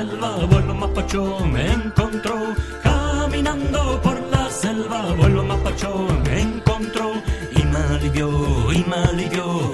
Selva, vuelo mapacho me encontró. Caminando por la selva, vuelo mapacho me encontró. Y me alivió, y me alivió.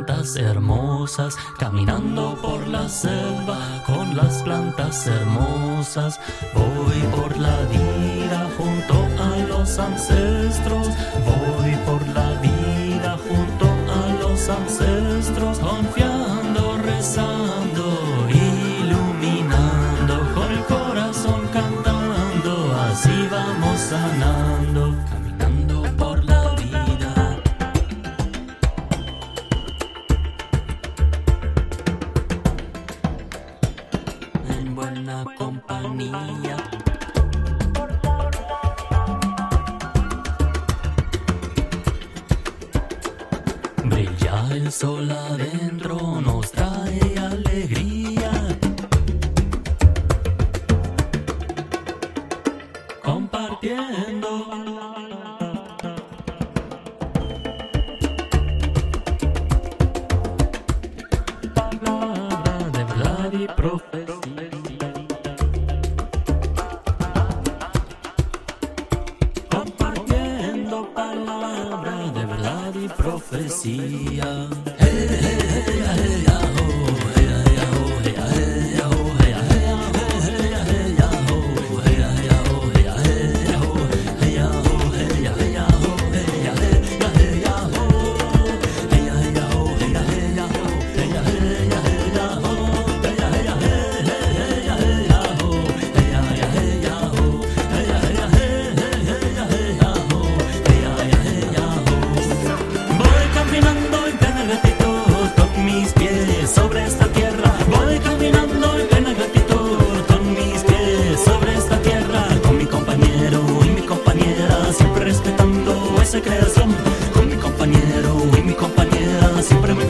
Plantas hermosas, caminando por la selva con las plantas hermosas, voy por la vida junto a los ancestros, voy por la vida junto a los ancestros, confiando, rezando, iluminando, con el corazón cantando, así vamos sanando, buena compañía. Brilla el sol adentro, nos trae alegría. Compartiendo. chama-se pra mim